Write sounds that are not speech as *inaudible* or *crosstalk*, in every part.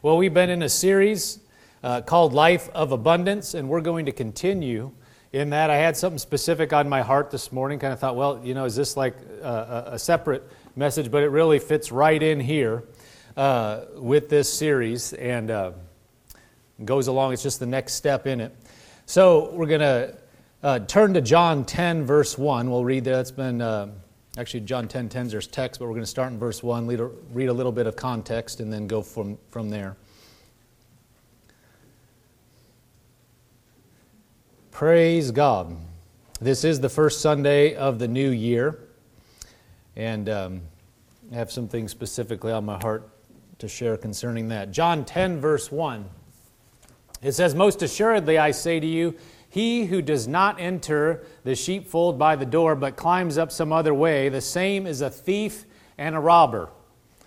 Well, we've been in a series uh, called Life of Abundance, and we're going to continue in that. I had something specific on my heart this morning, kind of thought, well, you know, is this like a, a separate message? But it really fits right in here uh, with this series and uh, goes along. It's just the next step in it. So we're going to uh, turn to John 10, verse 1. We'll read there. That's been. Actually, John 10 10 there's text, but we're going to start in verse 1, read a, read a little bit of context, and then go from, from there. Praise God. This is the first Sunday of the new year, and um, I have some things specifically on my heart to share concerning that. John 10, verse 1. It says, Most assuredly I say to you, he who does not enter the sheepfold by the door, but climbs up some other way, the same is a thief and a robber.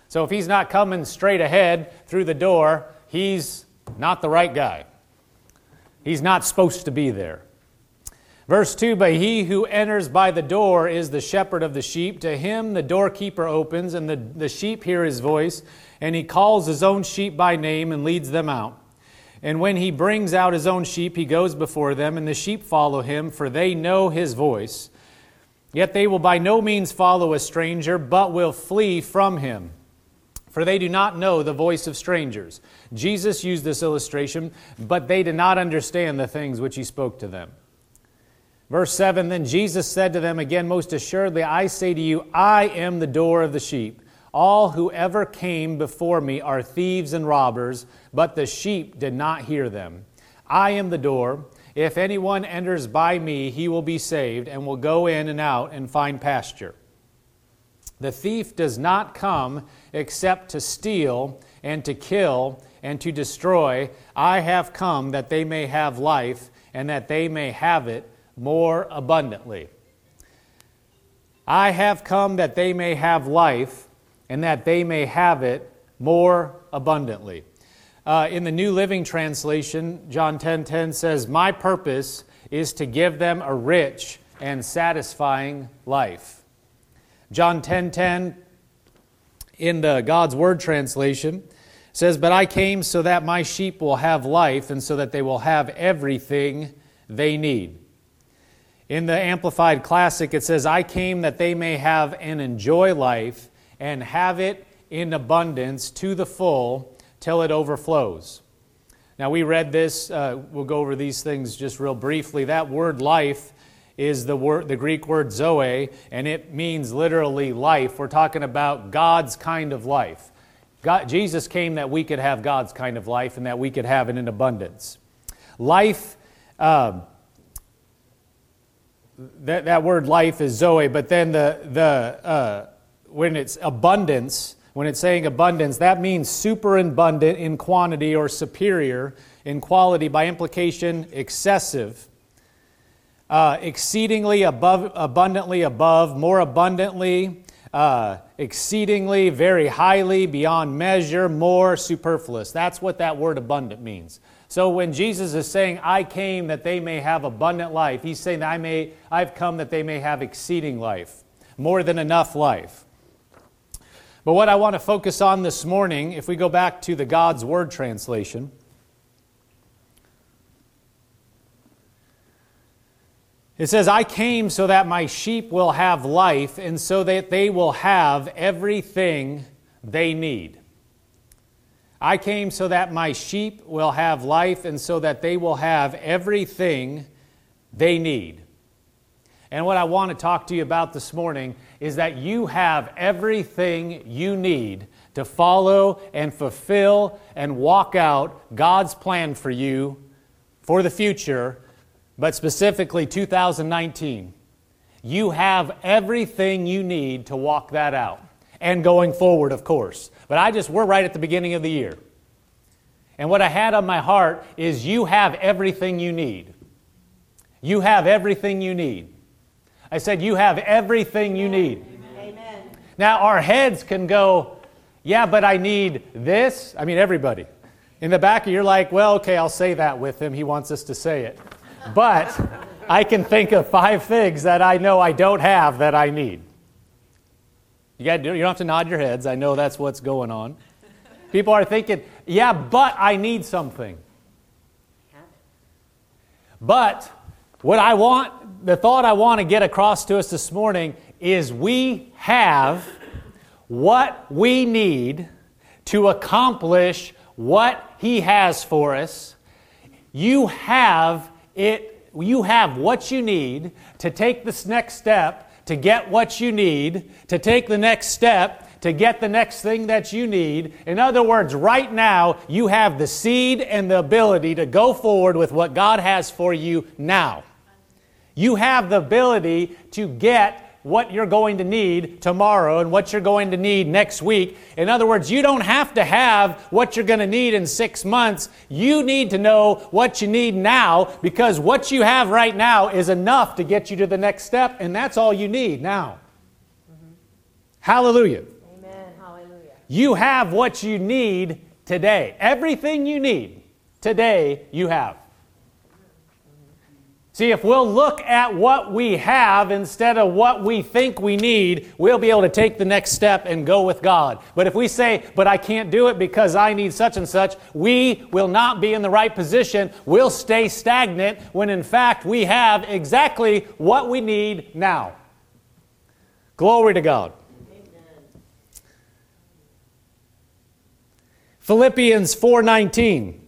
So if he's not coming straight ahead through the door, he's not the right guy. He's not supposed to be there. Verse 2 But he who enters by the door is the shepherd of the sheep. To him the doorkeeper opens, and the, the sheep hear his voice, and he calls his own sheep by name and leads them out. And when he brings out his own sheep, he goes before them, and the sheep follow him, for they know his voice. Yet they will by no means follow a stranger, but will flee from him, for they do not know the voice of strangers. Jesus used this illustration, but they did not understand the things which he spoke to them. Verse 7 Then Jesus said to them again, Most assuredly, I say to you, I am the door of the sheep. All who ever came before me are thieves and robbers, but the sheep did not hear them. I am the door. If anyone enters by me, he will be saved and will go in and out and find pasture. The thief does not come except to steal and to kill and to destroy. I have come that they may have life and that they may have it more abundantly. I have come that they may have life and that they may have it more abundantly. Uh, in the New Living Translation, John 10:10 10, 10 says, "My purpose is to give them a rich and satisfying life." John 10:10 10, 10, in the God's Word translation says, "But I came so that my sheep will have life and so that they will have everything they need." In the Amplified Classic, it says, I came that they may have and enjoy life and have it in abundance to the full till it overflows. Now, we read this, uh, we'll go over these things just real briefly. That word life is the, word, the Greek word zoe, and it means literally life. We're talking about God's kind of life. God, Jesus came that we could have God's kind of life and that we could have it in abundance. Life, uh, that, that word life is zoe, but then the, the, uh, when it's abundance, when it's saying abundance, that means superabundant in quantity or superior in quality, by implication, excessive. Uh, exceedingly above, abundantly above, more abundantly, uh, exceedingly, very highly, beyond measure, more superfluous. That's what that word abundant means. So when Jesus is saying, I came that they may have abundant life, he's saying I may, I've come that they may have exceeding life, more than enough life. But what I want to focus on this morning, if we go back to the God's Word translation, It says, I came so that my sheep will have life and so that they will have everything they need. I came so that my sheep will have life and so that they will have everything they need. And what I want to talk to you about this morning is that you have everything you need to follow and fulfill and walk out God's plan for you for the future, but specifically 2019. You have everything you need to walk that out. And going forward, of course. But I just, we're right at the beginning of the year. And what I had on my heart is you have everything you need. You have everything you need. I said, You have everything you need. Amen. Now, our heads can go, Yeah, but I need this. I mean, everybody. In the back, you're like, Well, okay, I'll say that with him. He wants us to say it. But *laughs* I can think of five things that I know I don't have that I need. You, gotta, you don't have to nod your heads. I know that's what's going on. People are thinking, yeah, but I need something. But what I want, the thought I want to get across to us this morning is we have what we need to accomplish what He has for us. You have it, you have what you need to take this next step, to get what you need, to take the next step, to get the next thing that you need. In other words, right now, you have the seed and the ability to go forward with what God has for you now. You have the ability to get what you're going to need tomorrow and what you're going to need next week. In other words, you don't have to have what you're going to need in six months. You need to know what you need now because what you have right now is enough to get you to the next step, and that's all you need now. Mm-hmm. Hallelujah. Amen. Hallelujah. You have what you need today. Everything you need today, you have. See, if we'll look at what we have instead of what we think we need, we'll be able to take the next step and go with God. But if we say, but I can't do it because I need such and such, we will not be in the right position. We'll stay stagnant when in fact we have exactly what we need now. Glory to God. Philippians 4:19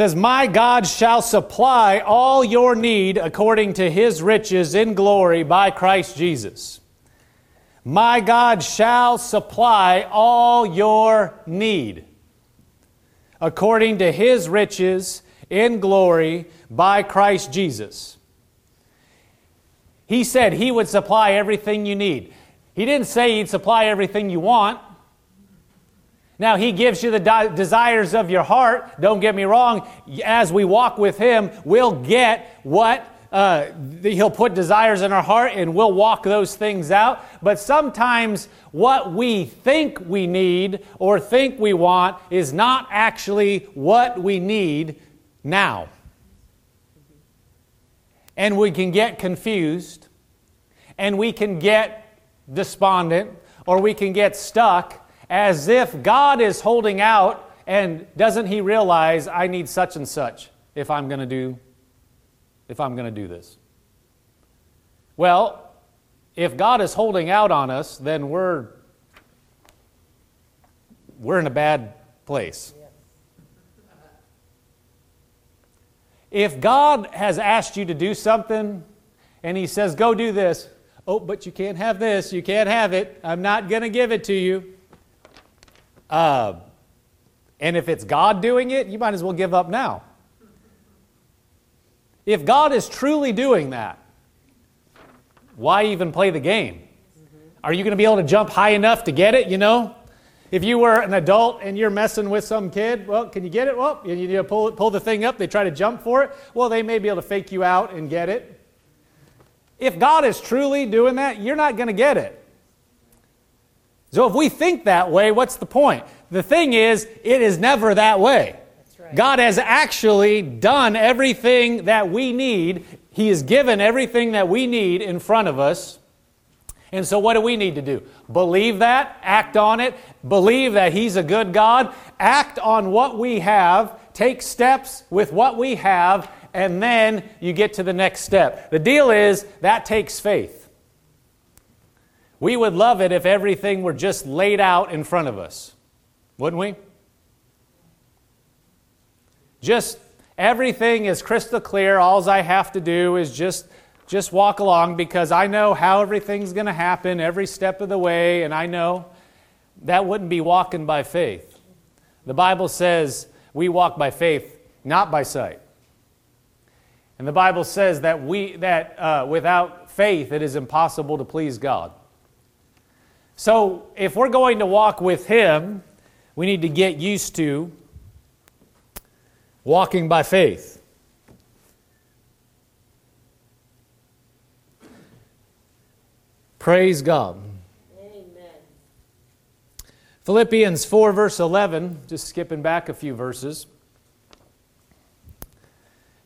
says, My God shall supply all your need according to his riches in glory by Christ Jesus. My God shall supply all your need according to his riches in glory by Christ Jesus. He said he would supply everything you need. He didn't say he'd supply everything you want. Now, He gives you the de- desires of your heart. Don't get me wrong. As we walk with Him, we'll get what uh, He'll put desires in our heart and we'll walk those things out. But sometimes what we think we need or think we want is not actually what we need now. And we can get confused and we can get despondent or we can get stuck as if God is holding out and doesn't he realize I need such and such if I'm going to do if I'm going to do this? Well, if God is holding out on us, then we're we're in a bad place. If God has asked you to do something and he says go do this, oh, but you can't have this, you can't have it. I'm not going to give it to you. Uh, and if it's God doing it, you might as well give up now. If God is truly doing that, why even play the game? Are you going to be able to jump high enough to get it, you know? If you were an adult and you're messing with some kid, well, can you get it? Well, you, you pull, pull the thing up, they try to jump for it. Well, they may be able to fake you out and get it. If God is truly doing that, you're not going to get it. So if we think that way, what's the point? The thing is, it is never that way. Right. God has actually done everything that we need. He has given everything that we need in front of us. And so, what do we need to do? Believe that, act on it, believe that He's a good God, act on what we have, take steps with what we have, and then you get to the next step. The deal is that takes faith. We would love it if everything were just laid out in front of us, wouldn't we? Just everything is crystal clear. All I have to do is just just walk along because I know how everything's going to happen every step of the way, and I know that wouldn't be walking by faith. The Bible says we walk by faith, not by sight. And the Bible says that, we, that uh, without faith it is impossible to please God. So, if we're going to walk with Him, we need to get used to walking by faith. Praise God. Amen. Philippians 4, verse 11, just skipping back a few verses.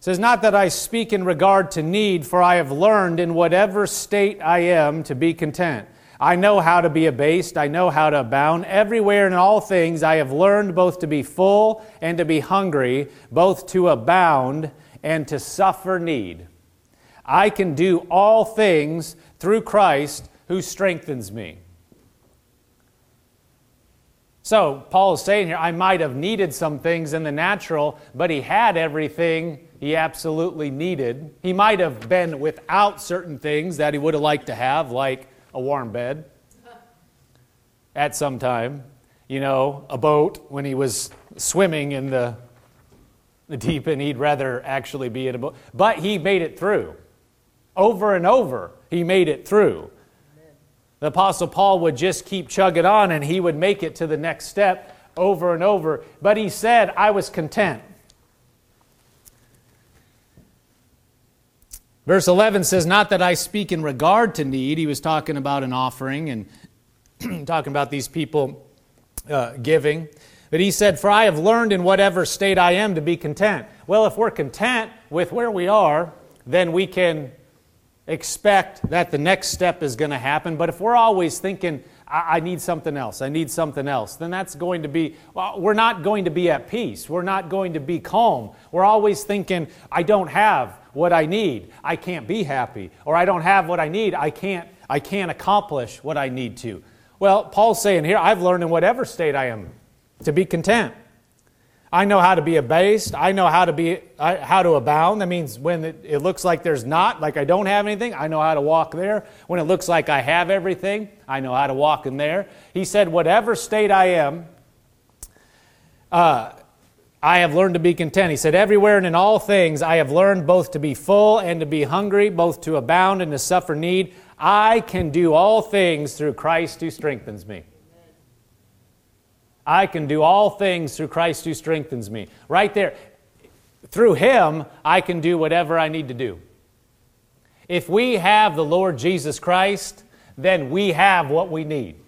says, Not that I speak in regard to need, for I have learned in whatever state I am to be content. I know how to be abased. I know how to abound. Everywhere in all things I have learned both to be full and to be hungry, both to abound and to suffer need. I can do all things through Christ who strengthens me. So, Paul is saying here, I might have needed some things in the natural, but he had everything he absolutely needed. He might have been without certain things that he would have liked to have, like a warm bed at some time, you know, a boat when he was swimming in the, the deep and he'd rather actually be in a boat. But he made it through. Over and over, he made it through. The Apostle Paul would just keep chugging on and he would make it to the next step over and over. But he said, I was content. Verse 11 says, Not that I speak in regard to need. He was talking about an offering and *clears throat* talking about these people uh, giving. But he said, For I have learned in whatever state I am to be content. Well, if we're content with where we are, then we can expect that the next step is going to happen. But if we're always thinking, I, I need something else, I need something else, then that's going to be, well, we're not going to be at peace. We're not going to be calm. We're always thinking, I don't have what I need, I can't be happy. Or I don't have what I need, I can't, I can't accomplish what I need to. Well, Paul's saying here, I've learned in whatever state I am to be content. I know how to be abased. I know how to be how to abound. That means when it, it, looks like there's not, like I don't have anything, I know how to walk there. When it looks like I have everything, I know how to walk in there. He said, whatever state I am, uh, I have learned to be content. He said, everywhere and in all things, I have learned both to be full and to be hungry, both to abound and to suffer need. I can do all things through Christ who strengthens me. I can do all things through Christ who strengthens me. Right there. Through Him, I can do whatever I need to do. If we have the Lord Jesus Christ, then we have what we need.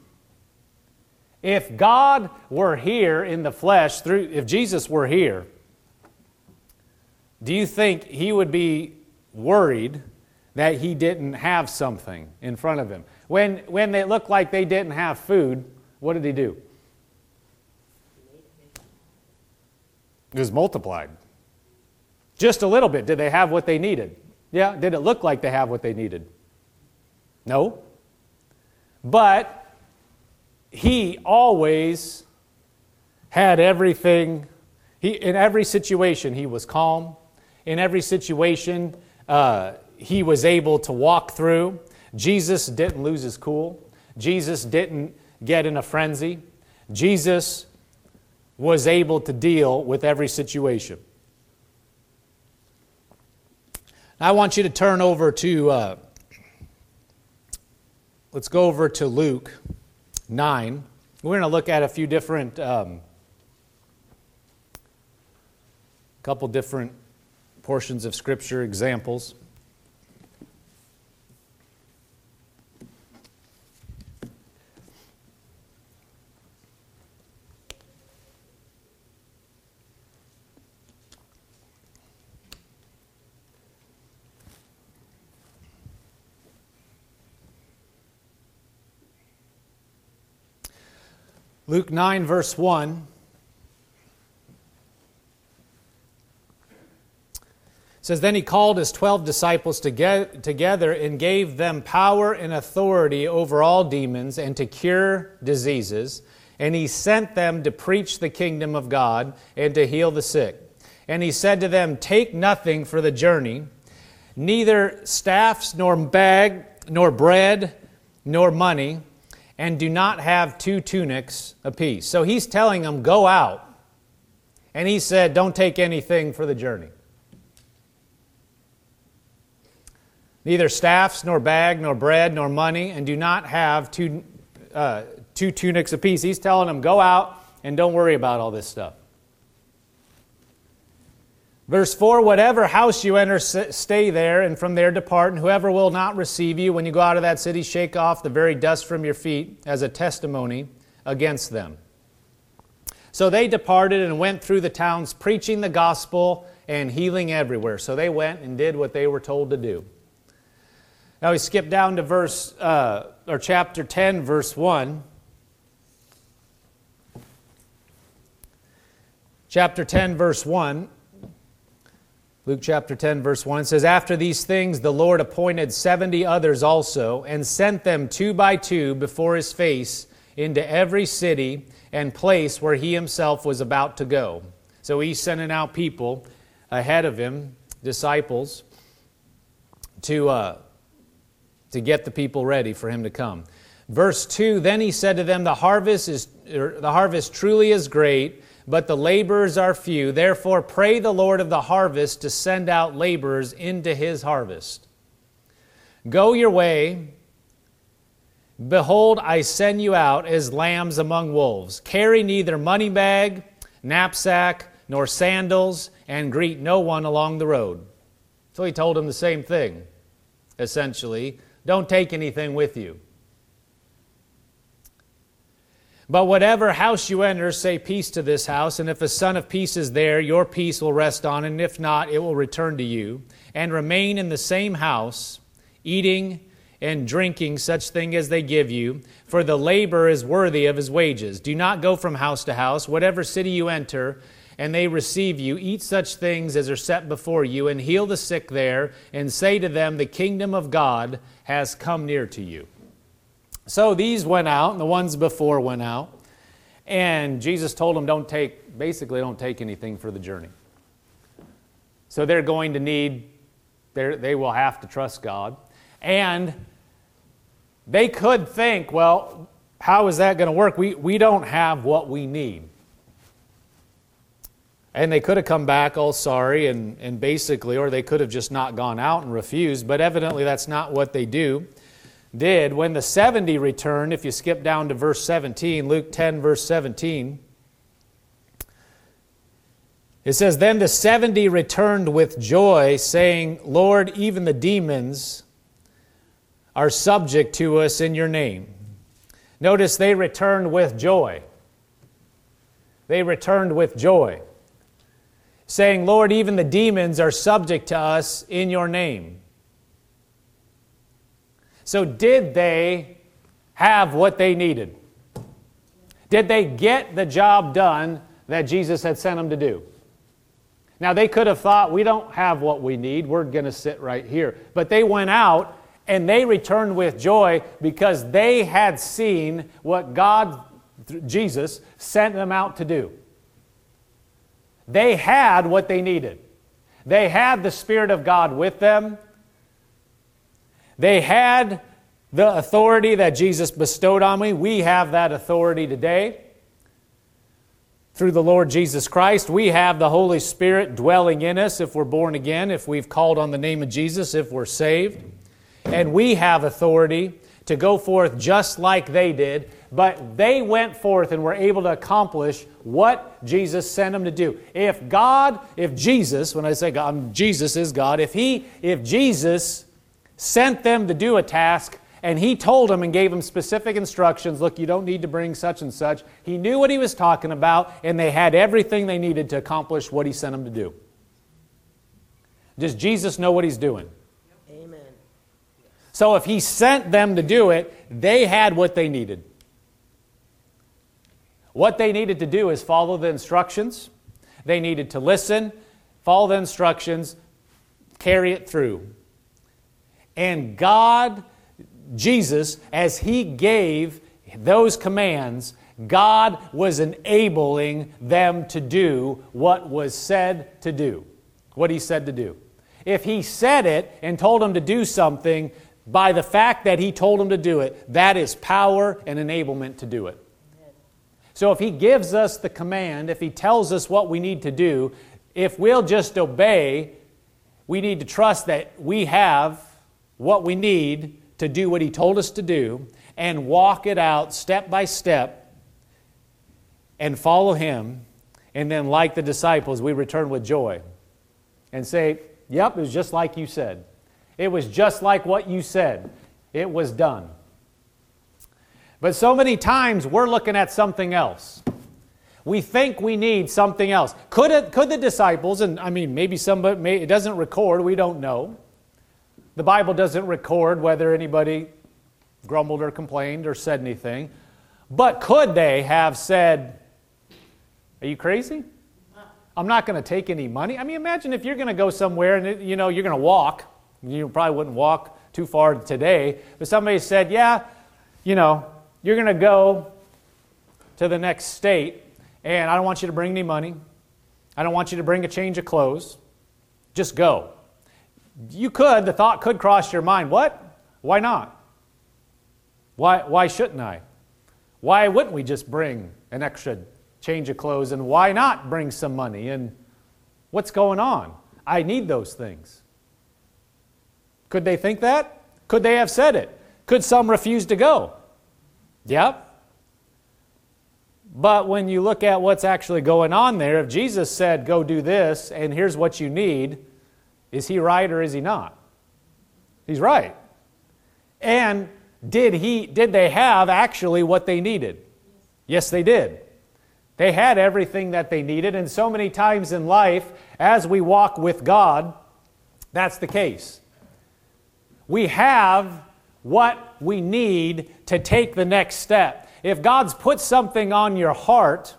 If God were here in the flesh, through, if Jesus were here, do you think He would be worried that He didn't have something in front of Him? When, when it looked like they didn't have food, what did He do? It was multiplied. Just a little bit. Did they have what they needed? Yeah. Did it look like they have what they needed? No. But he always had everything. He, in every situation, he was calm. In every situation, uh, he was able to walk through. Jesus didn't lose his cool. Jesus didn't get in a frenzy. Jesus was able to deal with every situation. I want you to turn over to, uh, let's go over to Luke 9. We're going to look at a few different, um, couple different portions of Scripture, examples. Luke 9, verse 1. says, Then he called his twelve disciples together and gave them power and authority over all demons and to cure diseases. And he sent them to preach the kingdom of God and to heal the sick. And he said to them, Take nothing for the journey, neither staffs, nor bag, nor bread, nor money and do not have two tunics apiece. So he's telling them, go out. And he said, don't take anything for the journey. Neither staffs, nor bag, nor bread, nor money, and do not have two, uh, two tunics apiece. He's telling them, go out and don't worry about all this stuff. Verse 4 Whatever house you enter, stay there, and from there depart, and whoever will not receive you, when you go out of that city, shake off the very dust from your feet as a testimony against them. So they departed and went through the towns, preaching the gospel and healing everywhere. So they went and did what they were told to do. Now we skip down to verse, uh, or chapter 10, verse 1. Chapter 10, verse 1. Luke chapter 10, verse 1 says, After these things the Lord appointed 70 others also, and sent them two by two before his face into every city and place where he himself was about to go. So he's sending out people ahead of him, disciples, to, uh, to get the people ready for him to come. Verse 2 Then he said to them, The harvest, is, er, the harvest truly is great but the laborers are few. Therefore, pray the Lord of the harvest to send out laborers into his harvest. Go your way. Behold, I send you out as lambs among wolves. Carry neither money bag, knapsack, nor sandals, and greet no one along the road. So he told him the same thing, essentially. Don't take anything with you. But whatever house you enter, say peace to this house, and if a son of peace is there, your peace will rest on, and if not, it will return to you. And remain in the same house, eating and drinking such thing as they give you, for the labor is worthy of his wages. Do not go from house to house, whatever city you enter, and they receive you, eat such things as are set before you, and heal the sick there, and say to them, The kingdom of God has come near to you. So these went out, and the ones before went out. And Jesus told them, don't take, basically, don't take anything for the journey. So they're going to need, they will have to trust God. And they could think, well, how is that going to work? We, we don't have what we need. And they could have come back all sorry and, and basically, or they could have just not gone out and refused, but evidently that's not what they do did. When the 70 returned, if you skip down to verse 17, Luke 10, verse 17, it says, Then the 70 returned with joy, saying, Lord, even the demons are subject to us in your name. Notice they returned with joy. They returned with joy, saying, Lord, even the demons are subject to us in your name. So, did they have what they needed? Did they get the job done that Jesus had sent them to do? Now, they could have thought, we don't have what we need, we're going to sit right here. But they went out and they returned with joy because they had seen what God, Jesus, sent them out to do. They had what they needed. They had the Spirit of God with them. They had the authority that Jesus bestowed on me. We have that authority today. Through the Lord Jesus Christ, we have the Holy Spirit dwelling in us if we're born again, if we've called on the name of Jesus, if we're saved. And we have authority to go forth just like they did, but they went forth and were able to accomplish what Jesus sent them to do. If God, if Jesus, when I say God, Jesus is God, if He, if Jesus sent them to do a task, and he told them and gave them specific instructions look, you don't need to bring such and such. He knew what he was talking about, and they had everything they needed to accomplish what he sent them to do. Does Jesus know what he's doing? Amen. So if he sent them to do it, they had what they needed. What they needed to do is follow the instructions. They needed to listen, follow the instructions, carry it through. And God, Jesus, as He gave those commands, God was enabling them to do what was said to do, what He said to do. If He said it and told them to do something, by the fact that He told them to do it, that is power and enablement to do it. So if He gives us the command, if He tells us what we need to do, if we'll just obey, we need to trust that we have what we need to do what He told us to do and walk it out step by step and follow Him. And then, like the disciples, we return with joy and say, Yep, it was just like you said. It was just like what you said. It was done. But so many times we're looking at something else. We think we need something else. Could, it, could the disciples, and I mean, maybe somebody, may, it doesn't record, we don't know. The Bible doesn't record whether anybody grumbled or complained or said anything. But could they have said, Are you crazy? I'm not going to take any money. I mean, imagine if you're going to go somewhere and you know you're going to walk. You probably wouldn't walk too far today, but somebody said, "Yeah, you know, you're going to go to the next state, and I don't want you to bring any money. I don't want you to bring a change of clothes. Just go." You could, the thought could cross your mind. What? Why not? Why, why shouldn't I? Why wouldn't we just bring an extra change of clothes and why not bring some money? And what's going on? I need those things. Could they think that? Could they have said it? Could some refuse to go? Yep. But when you look at what's actually going on there, if Jesus said, go do this, and here's what you need, is he right or is he not? He's right. And did he did they have actually what they needed? Yes, they did. They had everything that they needed, and so many times in life, as we walk with God, that's the case. We have what we need to take the next step. If God's put something on your heart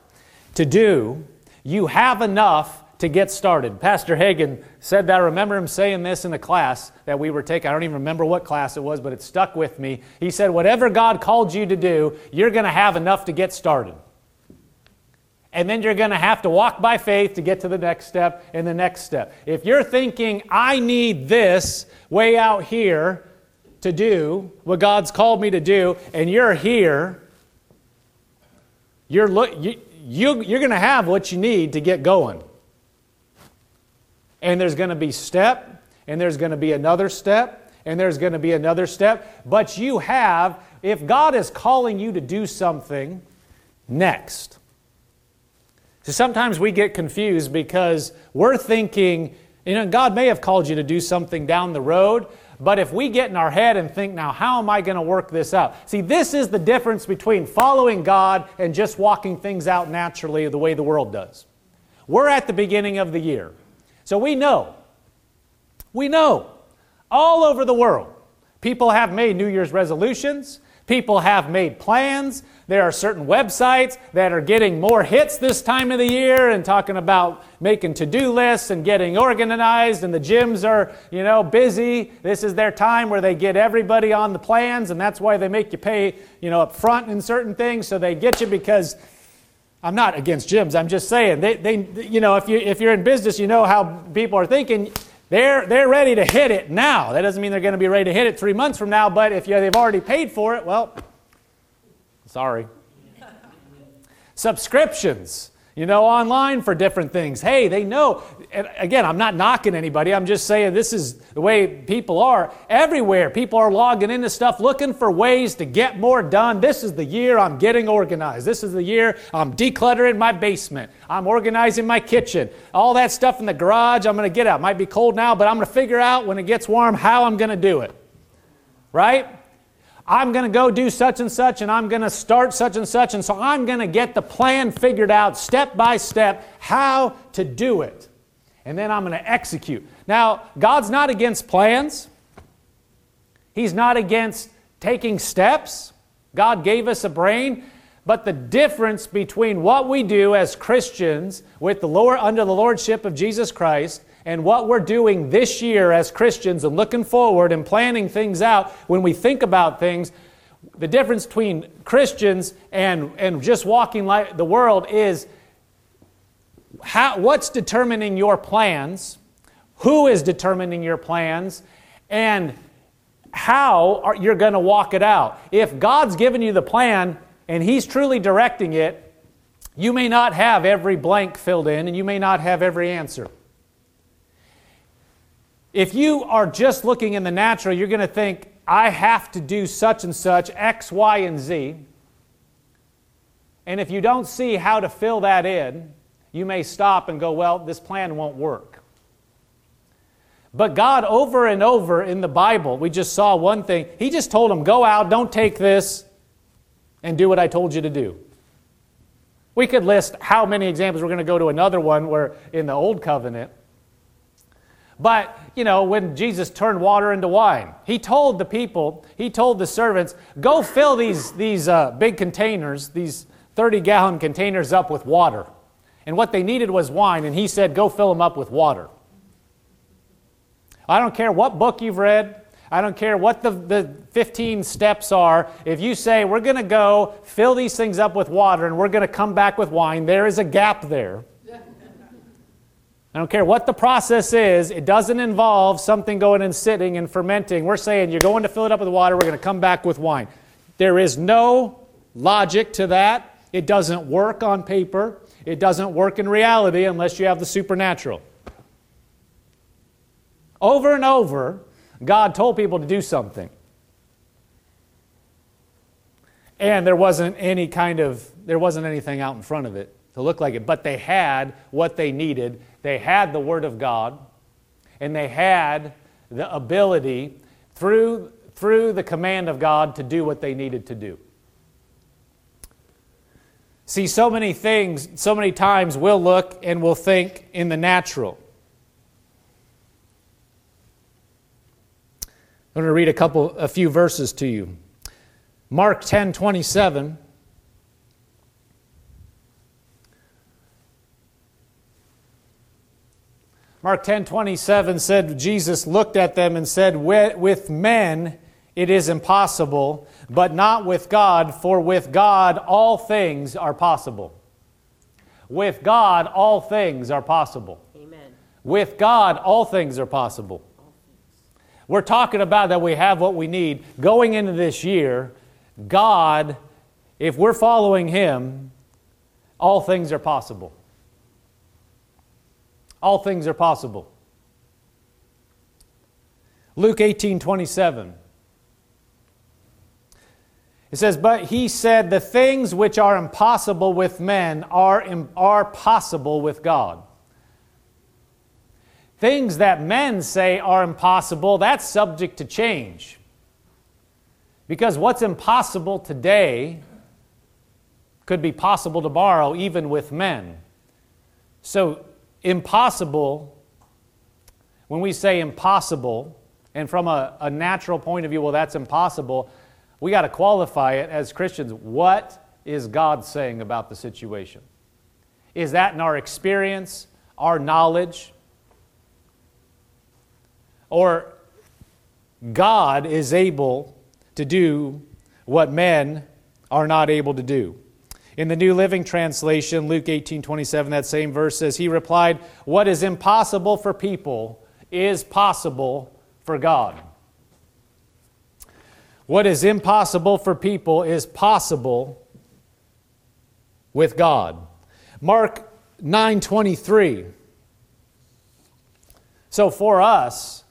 to do, you have enough to get started. Pastor Hagin said that. I remember him saying this in a class that we were taking. I don't even remember what class it was, but it stuck with me. He said, Whatever God called you to do, you're going to have enough to get started. And then you're going to have to walk by faith to get to the next step and the next step. If you're thinking, I need this way out here to do what God's called me to do, and you're here, you're, look, you, you, you're going to have what you need to get going. And there's going to be step, and there's going to be another step, and there's going to be another step. But you have, if God is calling you to do something, next. So sometimes we get confused because we're thinking, you know, God may have called you to do something down the road, but if we get in our head and think, now, how am I going to work this out? See, this is the difference between following God and just walking things out naturally the way the world does. We're at the beginning of the year. So we know, we know, all over the world, people have made New Year's resolutions, people have made plans. There are certain websites that are getting more hits this time of the year and talking about making to-do lists and getting organized and the gyms are, you know, busy. This is their time where they get everybody on the plans and that's why they make you pay, you know, up front in certain things so they get you because I'm not against gyms. I'm just saying they, they you know if you if you're in business, you know how people are thinking. They're they're ready to hit it now. That doesn't mean they're going to be ready to hit it three months from now. But if you, they've already paid for it, well, sorry. *laughs* Subscriptions you know, online for different things. Hey, they know. And again, I'm not knocking anybody. I'm just saying this is the way people are. Everywhere, people are logging into stuff looking for ways to get more done. This is the year I'm getting organized. This is the year I'm decluttering my basement. I'm organizing my kitchen. All that stuff in the garage, I'm going to get out. It Might be cold now, but I'm going to figure out when it gets warm how I'm going to do it. Right? I'm going to go do such and such, and I'm going to start such and such, and so I'm going to get the plan figured out step by step how to do it. And then I'm going to execute. Now, God's not against plans, He's not against taking steps. God gave us a brain. But the difference between what we do as Christians with the Lord, under the lordship of Jesus Christ and what we're doing this year as Christians and looking forward and planning things out when we think about things, the difference between Christians and, and just walking like the world is how, what's determining your plans, who is determining your plans, and how are, you're going to walk it out. If God's given you the plan and He's truly directing it, you may not have every blank filled in and you may not have every answer. If you are just looking in the natural, you're going to think, I have to do such and such, X, Y, and Z. And if you don't see how to fill that in, you may stop and go, Well, this plan won't work. But God, over and over in the Bible, we just saw one thing. He just told them, Go out, don't take this, and do what I told you to do. We could list how many examples. We're going to go to another one where in the Old Covenant But, you know, when Jesus turned water into wine, he told the people, he told the servants, go fill these, these uh, big containers, these 30 gallon containers up with water. And what they needed was wine, and he said, go fill them up with water. I don't care what book you've read, I don't care what the, the 15 steps are. If you say, we're going to go fill these things up with water and we're going to come back with wine, there is a gap there. I don't care what the process is, it doesn't involve something going and sitting and fermenting. We're saying you're going to fill it up with water, we're going to come back with wine. There is no logic to that. It doesn't work on paper, it doesn't work in reality unless you have the supernatural. Over and over, God told people to do something. And there wasn't any kind of, there wasn't anything out in front of it to look like it. But they had what they needed. They had the Word of God, and they had the ability through, through the command of God to do what they needed to do. See, so many things, so many times we'll look and we'll think in the natural. I'm going to read a couple, a few verses to you. Mark 10 27. Mark 10 27 said, Jesus looked at them and said, With men it is impossible, but not with God, for with God all things are possible. With God all things are possible. Amen. With God all things are possible. We're talking about that we have what we need. Going into this year, God, if we're following Him, all things are possible. All things are possible. Luke 18 27. It says, But he said, The things which are impossible with men are, are possible with God. Things that men say are impossible, that's subject to change. Because what's impossible today could be possible tomorrow, even with men. So, impossible, when we say impossible, and from a, a natural point of view, well, that's impossible, we got to qualify it as Christians. What is God saying about the situation? Is that in our experience, our knowledge? Or God is able to do what men are not able to do. In the New Living Translation, Luke 18 27, that same verse says, He replied, What is impossible for people is possible for God. What is impossible for people is possible with God. Mark 9:23. So for us,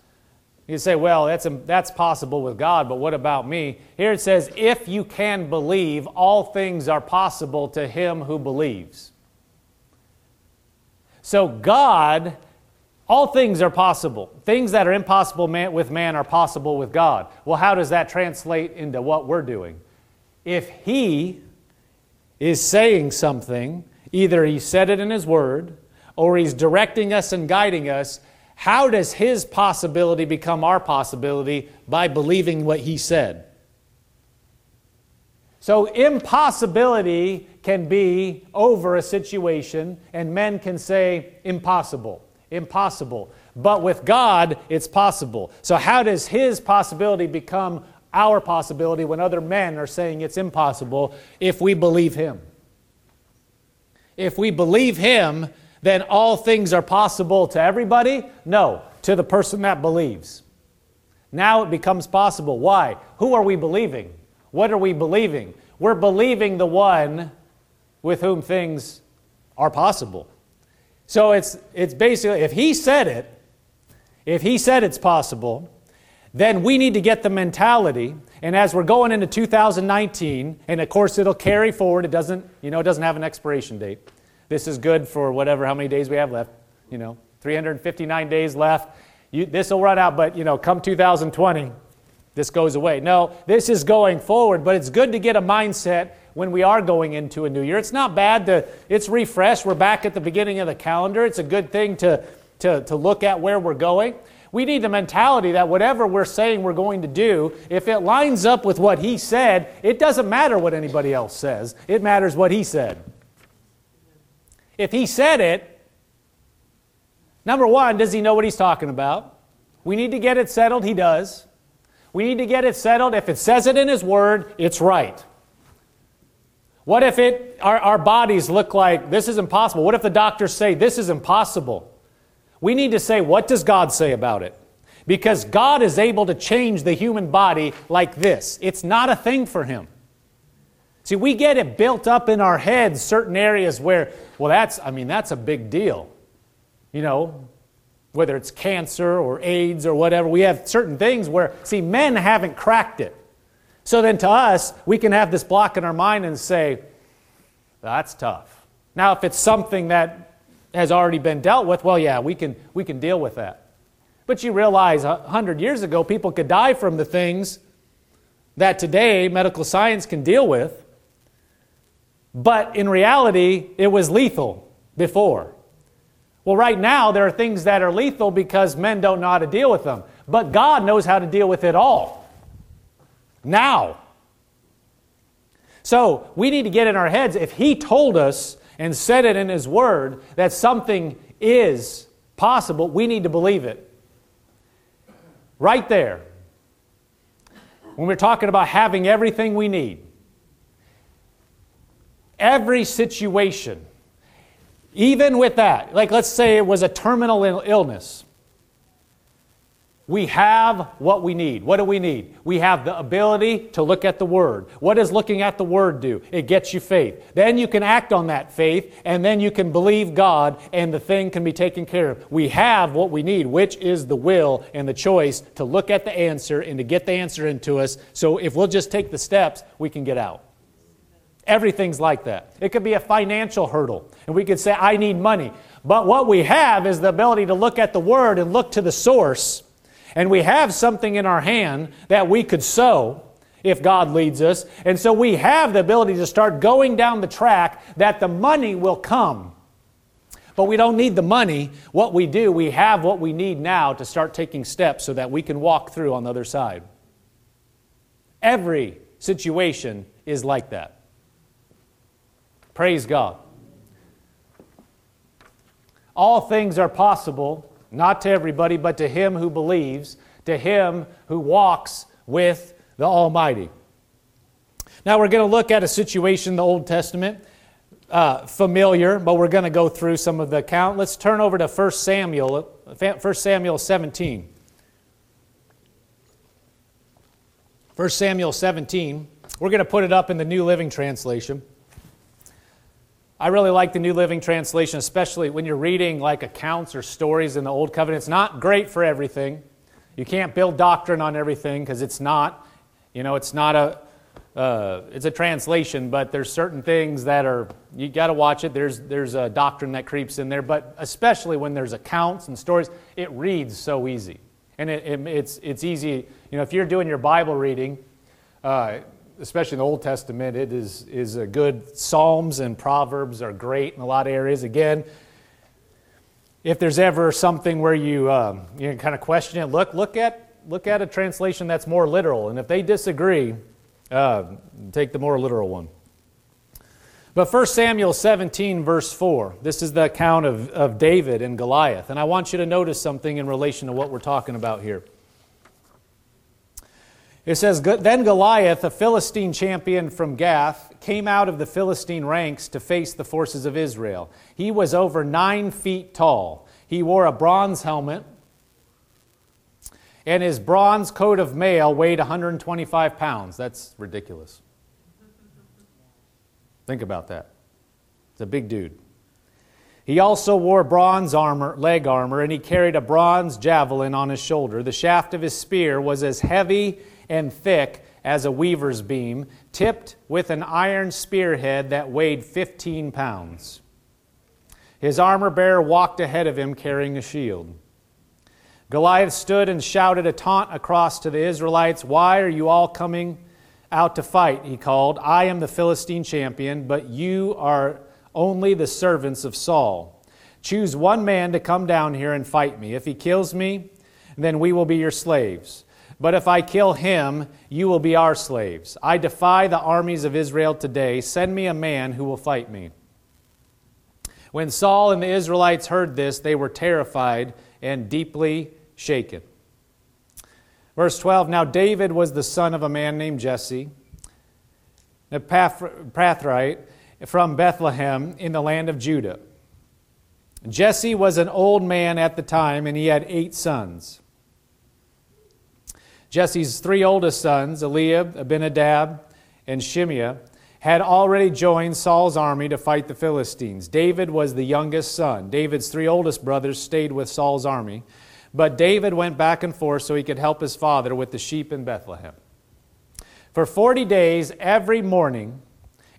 you say, well, that's, that's possible with God, but what about me? Here it says, if you can believe, all things are possible to him who believes. So, God, all things are possible. Things that are impossible with man are possible with God. Well, how does that translate into what we're doing? If He is saying something, either He said it in His Word, or He's directing us and guiding us, how does his possibility become our possibility? By believing what he said. So, impossibility can be over a situation, and men can say, impossible, impossible. But with God, it's possible. So, how does his possibility become our possibility when other men are saying it's impossible if we believe him? If we believe him, then all things are possible to everybody? No, to the person that believes. Now it becomes possible. Why? Who are we believing? What are we believing? We're believing the one with whom things are possible. So it's, it's basically, if he said it, if he said it's possible, then we need to get the mentality. And as we're going into 2019, and of course it'll carry forward, it doesn't, you know, it doesn't have an expiration date. This is good for whatever, how many days we have left. You know, 359 days left. this will run out, but, you know, come 2020, this goes away. No, this is going forward, but it's good to get a mindset when we are going into a new year. It's not bad to, it's refreshed. We're back at the beginning of the calendar. It's a good thing to, to, to look at where we're going. We need the mentality that whatever we're saying we're going to do, if it lines up with what he said, it doesn't matter what anybody else says. It matters what he said. If he said it, number one, does he know what he's talking about? We need to get it settled. He does. We need to get it settled. If it says it in his word, it's right. What if it, our, our bodies look like this is impossible? What if the doctors say this is impossible? We need to say, what does God say about it? Because God is able to change the human body like this. It's not a thing for Him. See, we get it built up in our heads, certain areas where, well, that's, I mean, that's a big deal. You know, whether it's cancer or AIDS or whatever, we have certain things where, see, men haven't cracked it. So then to us, we can have this block in our mind and say, that's tough. Now, if it's something that has already been dealt with, well, yeah, we can, we can deal with that. But you realize a hundred years ago, people could die from the things that today medical science can deal with. But in reality, it was lethal before. Well, right now, there are things that are lethal because men don't know how to deal with them. But God knows how to deal with it all now. So we need to get in our heads if He told us and said it in His Word that something is possible, we need to believe it. Right there. When we're talking about having everything we need, every situation, even with that, like let's say it was a terminal illness, we have what we need. What do we need? We have the ability to look at the Word. What does looking at the Word do? It gets you faith. Then you can act on that faith, and then you can believe God, and the thing can be taken care of. We have what we need, which is the will and the choice to look at the answer and to get the answer into us. So if we'll just take the steps, we can get out. Everything's like that. It could be a financial hurdle, and we could say, I need money. But what we have is the ability to look at the Word and look to the source and we have something in our hand that we could sow if God leads us. And so we have the ability to start going down the track that the money will come. But we don't need the money. What we do, we have what we need now to start taking steps so that we can walk through on the other side. Every situation is like that. Praise God. All things are possible not to everybody, but to him who believes, to him who walks with the Almighty. Now we're going to look at a situation in the Old Testament, uh, familiar, but we're going to go through some of the account. Let's turn over to 1 Samuel, 1 Samuel 17. 1 Samuel 17. We're going to put it up in the New Living Translation. I really like the New Living Translation, especially when you're reading like accounts or stories in the Old Covenant. It's not great for everything. You can't build doctrine on everything because it's not. You know, it's not a. Uh, it's a translation, but there's certain things that are you got to watch it. There's there's a doctrine that creeps in there, but especially when there's accounts and stories, it reads so easy, and it, it, it's it's easy. You know, if you're doing your Bible reading. Uh, especially in the Old Testament, it is, is a good. Psalms and Proverbs are great in a lot of areas. Again, if there's ever something where you, um, you kind of question it, look, look, at, look at a translation that's more literal. And if they disagree, uh, take the more literal one. But 1 Samuel 17, verse 4, this is the account of, of David and Goliath. And I want you to notice something in relation to what we're talking about here. It says, Then Goliath, a Philistine champion from Gath, came out of the Philistine ranks to face the forces of Israel. He was over nine feet tall. He wore a bronze helmet, and his bronze coat of mail weighed 125 pounds. That's ridiculous. Think about that. It's a big dude. He also wore bronze armor, leg armor, and he carried a bronze javelin on his shoulder. The shaft of his spear was as heavy and thick as a weaver's beam, tipped with an iron spearhead that weighed 15 pounds. His armor bearer walked ahead of him carrying a shield. Goliath stood and shouted a taunt across to the Israelites Why are you all coming out to fight? He called. I am the Philistine champion, but you are only the servants of Saul. Choose one man to come down here and fight me. If he kills me, then we will be your slaves. But if I kill him, you will be our slaves. I defy the armies of Israel today. Send me a man who will fight me. When Saul and the Israelites heard this, they were terrified and deeply shaken. Verse 12 Now David was the son of a man named Jesse, a Ephrathite from Bethlehem in the land of Judah. Jesse was an old man at the time, and he had eight sons. Jesse's three oldest sons, Eliab, Abinadab, and Shimea, had already joined Saul's army to fight the Philistines. David was the youngest son. David's three oldest brothers stayed with Saul's army, but David went back and forth so he could help his father with the sheep in Bethlehem. For 40 days, every morning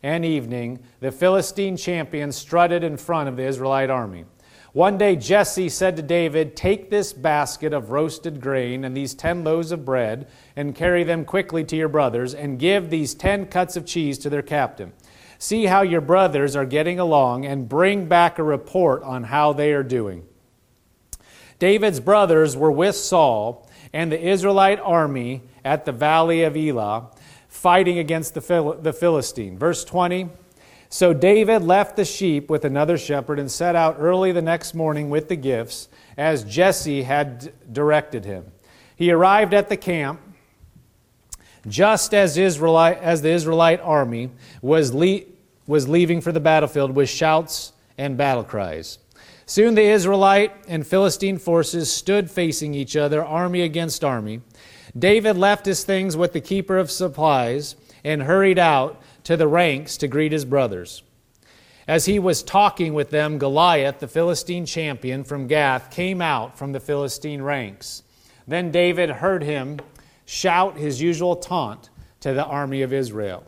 and evening, the Philistine champion strutted in front of the Israelite army. One day Jesse said to David, Take this basket of roasted grain and these ten loaves of bread, and carry them quickly to your brothers, and give these ten cuts of cheese to their captain. See how your brothers are getting along, and bring back a report on how they are doing. David's brothers were with Saul and the Israelite army at the valley of Elah, fighting against the, Phil- the Philistine. Verse 20. So David left the sheep with another shepherd and set out early the next morning with the gifts, as Jesse had directed him. He arrived at the camp just as, Israelite, as the Israelite army was, le- was leaving for the battlefield with shouts and battle cries. Soon the Israelite and Philistine forces stood facing each other, army against army. David left his things with the keeper of supplies and hurried out to the ranks to greet his brothers. As he was talking with them, Goliath, the Philistine champion from Gath, came out from the Philistine ranks. Then David heard him shout his usual taunt to the army of Israel.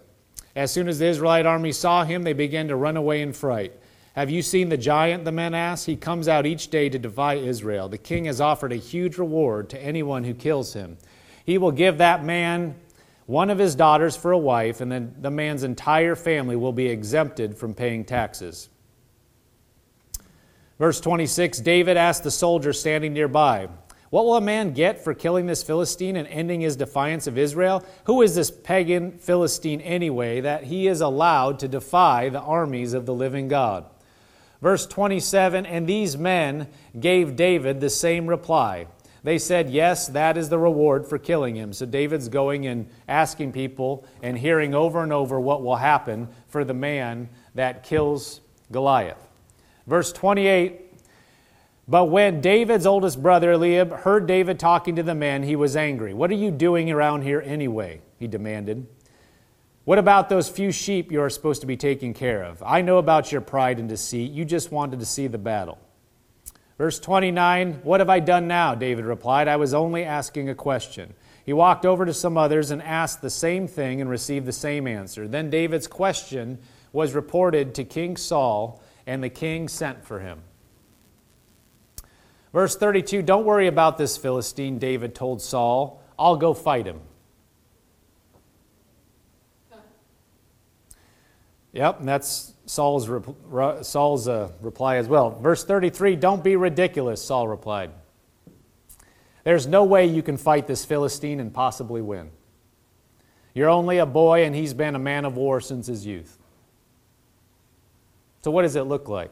As soon as the Israelite army saw him, they began to run away in fright. Have you seen the giant? The men asked. He comes out each day to defy Israel. The king has offered a huge reward to anyone who kills him. He will give that man one of his daughters for a wife, and then the man's entire family will be exempted from paying taxes. Verse 26 David asked the soldier standing nearby, What will a man get for killing this Philistine and ending his defiance of Israel? Who is this pagan Philistine anyway that he is allowed to defy the armies of the living God? Verse 27 And these men gave David the same reply. They said, Yes, that is the reward for killing him. So David's going and asking people and hearing over and over what will happen for the man that kills Goliath. Verse 28 But when David's oldest brother Eliab heard David talking to the men, he was angry. What are you doing around here anyway? He demanded. What about those few sheep you are supposed to be taking care of? I know about your pride and deceit. You just wanted to see the battle. Verse 29 What have I done now? David replied, I was only asking a question. He walked over to some others and asked the same thing and received the same answer. Then David's question was reported to King Saul, and the king sent for him. Verse 32 Don't worry about this Philistine, David told Saul. I'll go fight him. Yep, and that's Saul's, Saul's uh, reply as well. Verse 33 Don't be ridiculous, Saul replied. There's no way you can fight this Philistine and possibly win. You're only a boy, and he's been a man of war since his youth. So, what does it look like?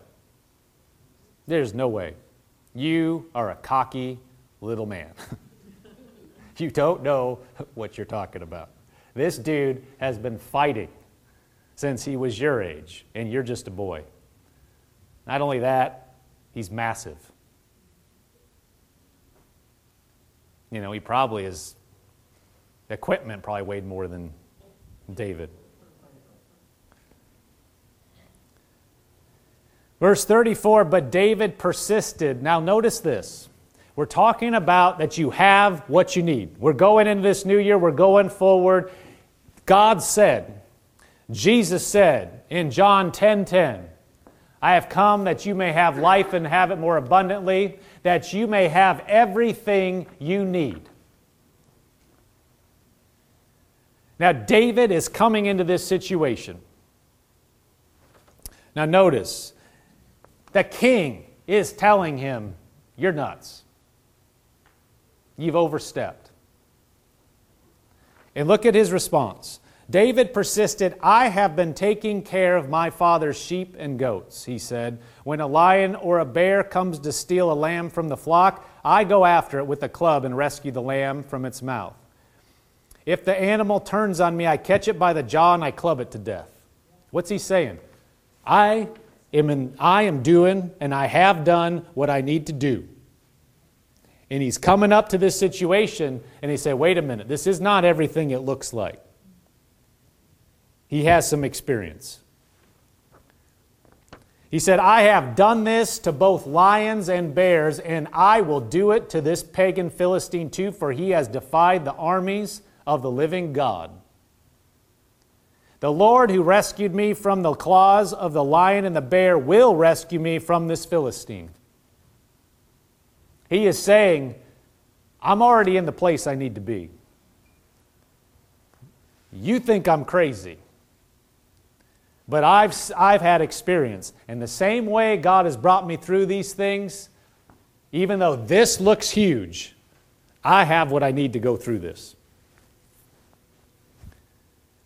There's no way. You are a cocky little man. *laughs* you don't know *laughs* what you're talking about. This dude has been fighting since he was your age, and you're just a boy. Not only that, he's massive. You know, he probably is, equipment probably weighed more than David. Verse 34 But David persisted. Now, notice this. We're talking about that you have what you need. We're going into this new year, we're going forward. God said, Jesus said in John 10:10, 10, 10, I have come that you may have life and have it more abundantly, that you may have everything you need. Now, David is coming into this situation. Now, notice the king is telling him, You're nuts. You've overstepped. And look at his response. David persisted, I have been taking care of my father's sheep and goats, he said. When a lion or a bear comes to steal a lamb from the flock, I go after it with a club and rescue the lamb from its mouth. If the animal turns on me, I catch it by the jaw and I club it to death. What's he saying? I am, in, I am doing and I have done what I need to do. And he's coming up to this situation and he said, wait a minute, this is not everything it looks like. He has some experience. He said, I have done this to both lions and bears, and I will do it to this pagan Philistine too, for he has defied the armies of the living God. The Lord who rescued me from the claws of the lion and the bear will rescue me from this Philistine. He is saying, I'm already in the place I need to be. You think I'm crazy. But I've, I've had experience. And the same way God has brought me through these things, even though this looks huge, I have what I need to go through this.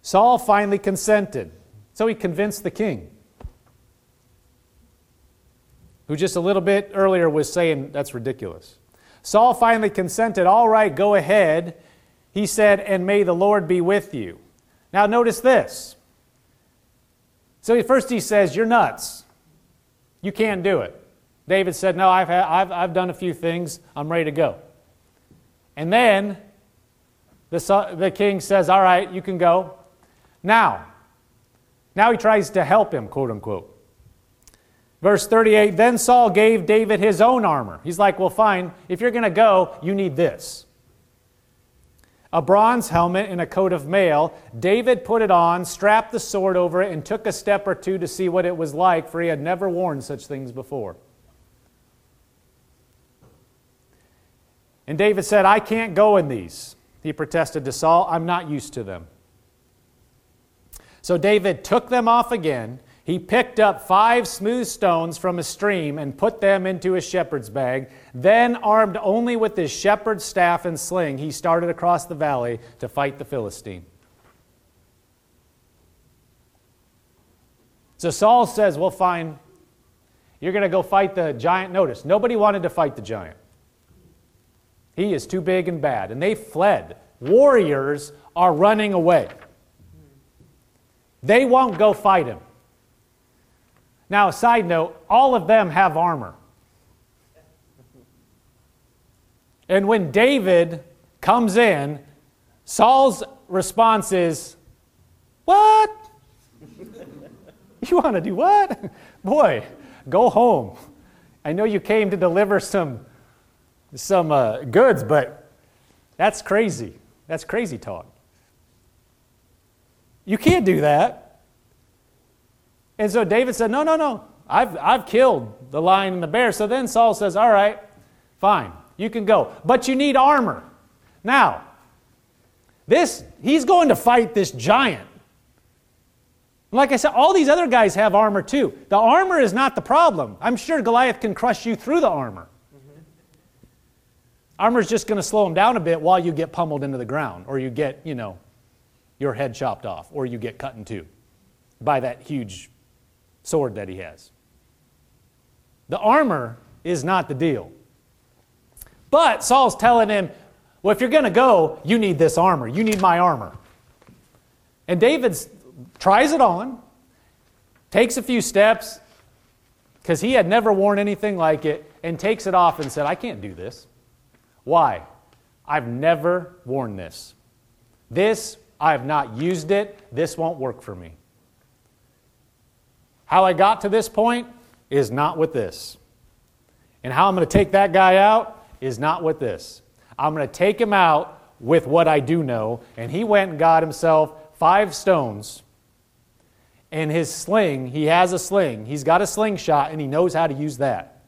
Saul finally consented. So he convinced the king, who just a little bit earlier was saying, That's ridiculous. Saul finally consented. All right, go ahead. He said, And may the Lord be with you. Now, notice this. So first he says, You're nuts. You can't do it. David said, No, I've, had, I've, I've done a few things. I'm ready to go. And then the, the king says, All right, you can go. Now, now he tries to help him, quote unquote. Verse 38 Then Saul gave David his own armor. He's like, Well, fine. If you're going to go, you need this a bronze helmet and a coat of mail. David put it on, strapped the sword over it, and took a step or two to see what it was like, for he had never worn such things before. And David said, I can't go in these. He protested to Saul, I'm not used to them. So David took them off again he picked up five smooth stones from a stream and put them into his shepherd's bag. Then, armed only with his shepherd's staff and sling, he started across the valley to fight the Philistine. So Saul says, Well, fine. You're going to go fight the giant. Notice, nobody wanted to fight the giant. He is too big and bad. And they fled. Warriors are running away. They won't go fight him. Now, a side note all of them have armor. And when David comes in, Saul's response is, What? *laughs* you want to do what? Boy, go home. I know you came to deliver some, some uh, goods, but that's crazy. That's crazy talk. You can't do that. And so David said, No, no, no. I've, I've killed the lion and the bear. So then Saul says, All right, fine, you can go. But you need armor. Now, this, he's going to fight this giant. Like I said, all these other guys have armor too. The armor is not the problem. I'm sure Goliath can crush you through the armor. Mm-hmm. Armor is just going to slow him down a bit while you get pummeled into the ground, or you get, you know, your head chopped off, or you get cut in two by that huge sword that he has. The armor is not the deal. But Saul's telling him, well, if you're going to go, you need this armor. You need my armor. And David tries it on, takes a few steps, because he had never worn anything like it, and takes it off and said, I can't do this. Why? I've never worn this. This, I have not used it. This won't work for me. How I got to this point is not with this. And how I'm going to take that guy out is not with this. I'm going to take him out with what I do know. And he went and got himself five stones. And his sling, he has a sling. He's got a slingshot and he knows how to use that.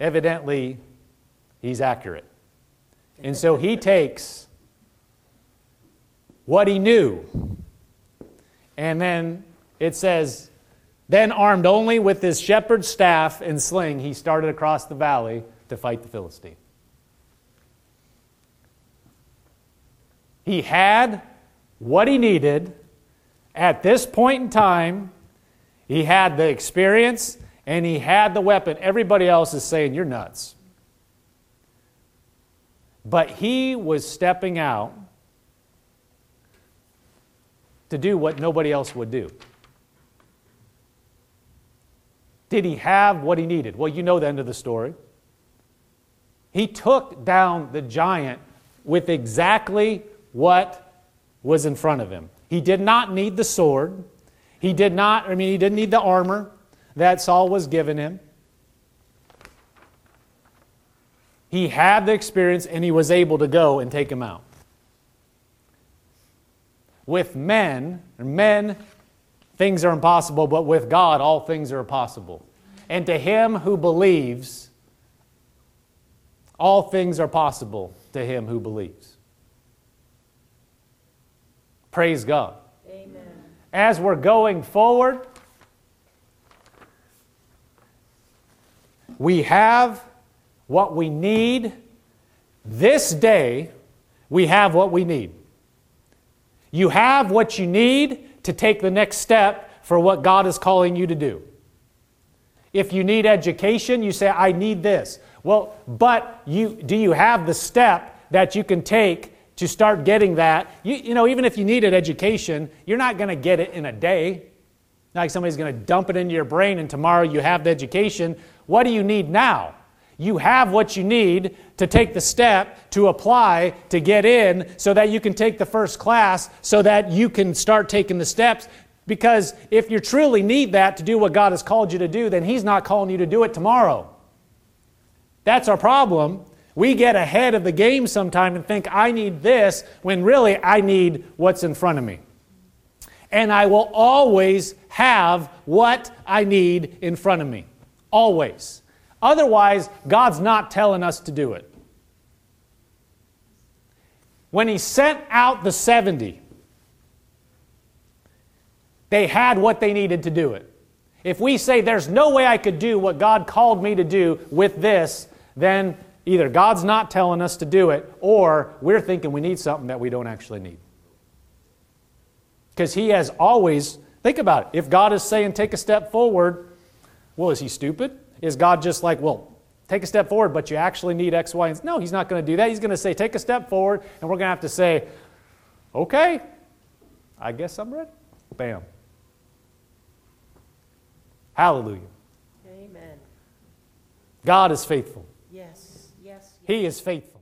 Evidently, he's accurate. And so he takes what he knew. And then it says Then, armed only with his shepherd's staff and sling, he started across the valley to fight the Philistine. He had what he needed at this point in time. He had the experience and he had the weapon. Everybody else is saying, You're nuts. But he was stepping out to do what nobody else would do. Did he have what he needed? Well, you know the end of the story. He took down the giant with exactly what was in front of him. He did not need the sword. He did not, I mean, he didn't need the armor that Saul was giving him. He had the experience and he was able to go and take him out. With men, men, things are impossible, but with God, all things are possible. And to him who believes, all things are possible to him who believes. Praise God. Amen. As we're going forward, we have what we need. This day, we have what we need. You have what you need to take the next step for what God is calling you to do. If you need education, you say, I need this. Well, but you, do you have the step that you can take to start getting that? You, you know, even if you needed education, you're not going to get it in a day. Not like somebody's going to dump it into your brain and tomorrow you have the education. What do you need now? You have what you need to take the step to apply to get in so that you can take the first class, so that you can start taking the steps. Because if you truly need that to do what God has called you to do, then He's not calling you to do it tomorrow. That's our problem. We get ahead of the game sometime and think, I need this, when really I need what's in front of me. And I will always have what I need in front of me. Always. Otherwise, God's not telling us to do it. When He sent out the 70, they had what they needed to do it. If we say there's no way I could do what God called me to do with this, then either God's not telling us to do it or we're thinking we need something that we don't actually need. Because He has always, think about it, if God is saying take a step forward, well, is He stupid? Is God just like, well, take a step forward, but you actually need X, Y, and Z? No, He's not going to do that. He's going to say, take a step forward, and we're going to have to say, okay, I guess I'm ready. Bam. Hallelujah. Amen. God is faithful. Yes, yes. yes. He is faithful.